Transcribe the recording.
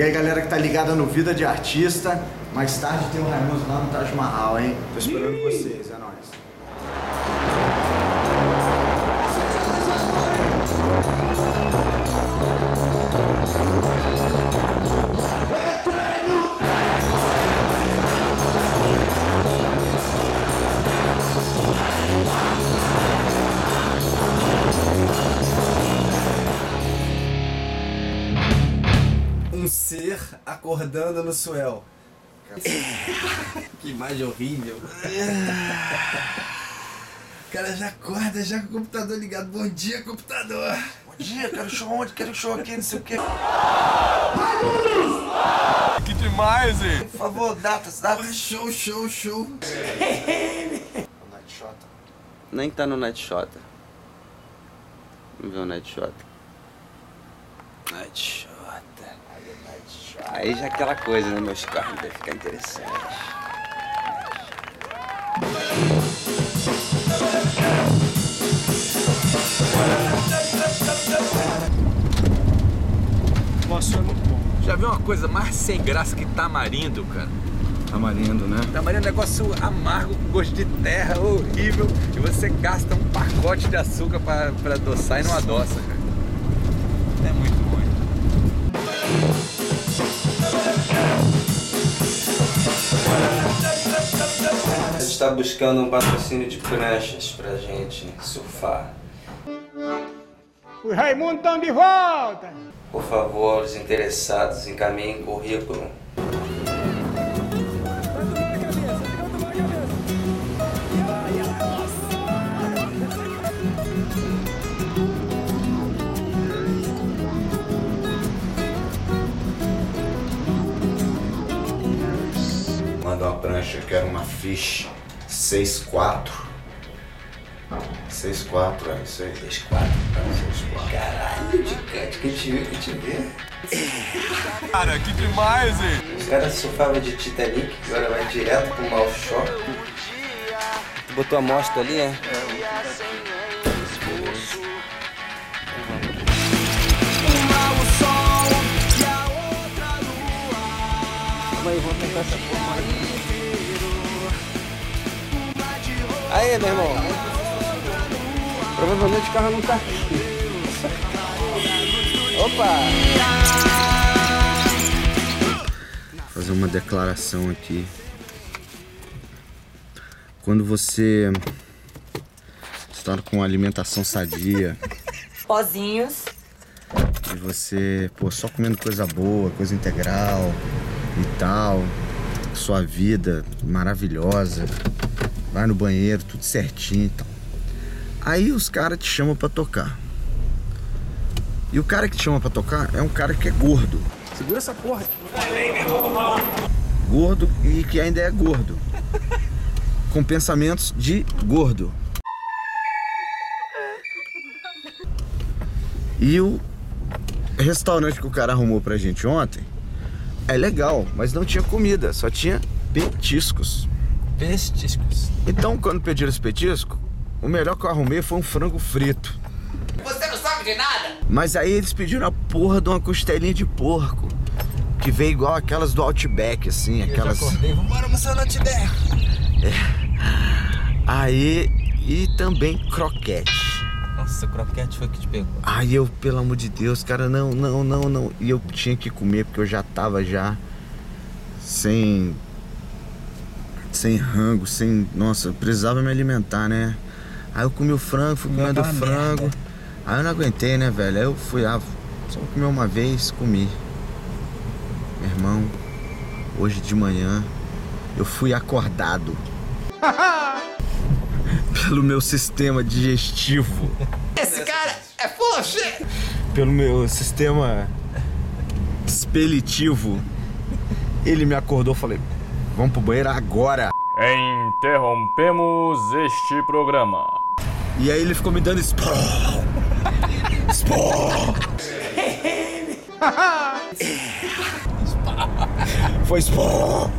E aí, galera que tá ligada no Vida de Artista, mais tarde tem o Raimundo lá no Taj Mahal, hein? Tô esperando vocês, é nóis. Ser acordando no suel. que imagem horrível. O cara já acorda, já com o computador ligado. Bom dia, computador. Bom dia, quero show onde? Quero show aqui, não sei o quê. Que demais, hein? Por favor, datas, datas. Show, show, show. Nem tá no Nightshot. Vamos ver o Nightshot. Nightshot. Aí já é aquela coisa, né? Meus carros vai ficar interessante. Nossa, é muito bom. Já viu uma coisa mais sem graça que tamarindo, cara? Tamarindo, né? Tamarindo é um negócio amargo, com gosto de terra, horrível. E você gasta um pacote de açúcar pra, pra adoçar e não adoça, cara. É muito. A gente tá buscando um patrocínio de pranchas pra gente surfar. Os Raimundos estão de volta! Por favor, os interessados encaminhem currículo. Uma prancha, quero uma fish 6-4. 6-4, é isso aí. 6-4. Caralho, de cante que te vê, que te vê. Cara, que demais, hein? Os caras surfavam de Titanic, agora vai direto pro mal shore. Tu botou a mostra ali, é? Aí, meu irmão. Provavelmente o carro não tá aqui. Opa! fazer uma declaração aqui. Quando você está com alimentação sadia Pozinhos. e você, pô, só comendo coisa boa, coisa integral e tal, sua vida maravilhosa, vai no banheiro, tudo certinho e tal. Aí os caras te chamam pra tocar. E o cara que te chama pra tocar é um cara que é gordo. Segura essa porra. gordo e que ainda é gordo. Com pensamentos de gordo. E o restaurante que o cara arrumou pra gente ontem é legal, mas não tinha comida, só tinha petiscos. Pestiscos. Então, quando pediram esse petisco, o melhor que eu arrumei foi um frango frito. Você não sabe de nada? Mas aí eles pediram a porra de uma costelinha de porco. Que veio igual aquelas do Outback, assim, aquelas. Acordei, vambora almoçar no Outback. Aí. E também croquete. Nossa, o croquete foi que te pegou. Aí eu, pelo amor de Deus, cara, não, não, não, não. E eu tinha que comer porque eu já tava já sem. Sem rango, sem. Nossa, eu precisava me alimentar, né? Aí eu comi o frango, fui comendo frango. merda. Aí eu não aguentei, né, velho? Aí eu fui, ah, só comer uma vez, comi. Meu irmão, hoje de manhã eu fui acordado pelo meu sistema digestivo. Esse cara é full of shit! pelo meu sistema expelitivo. Ele me acordou, falei, vamos pro banheiro agora. Interrompemos este programa. E aí ele ficou me dando spor. Spor. Foi spor.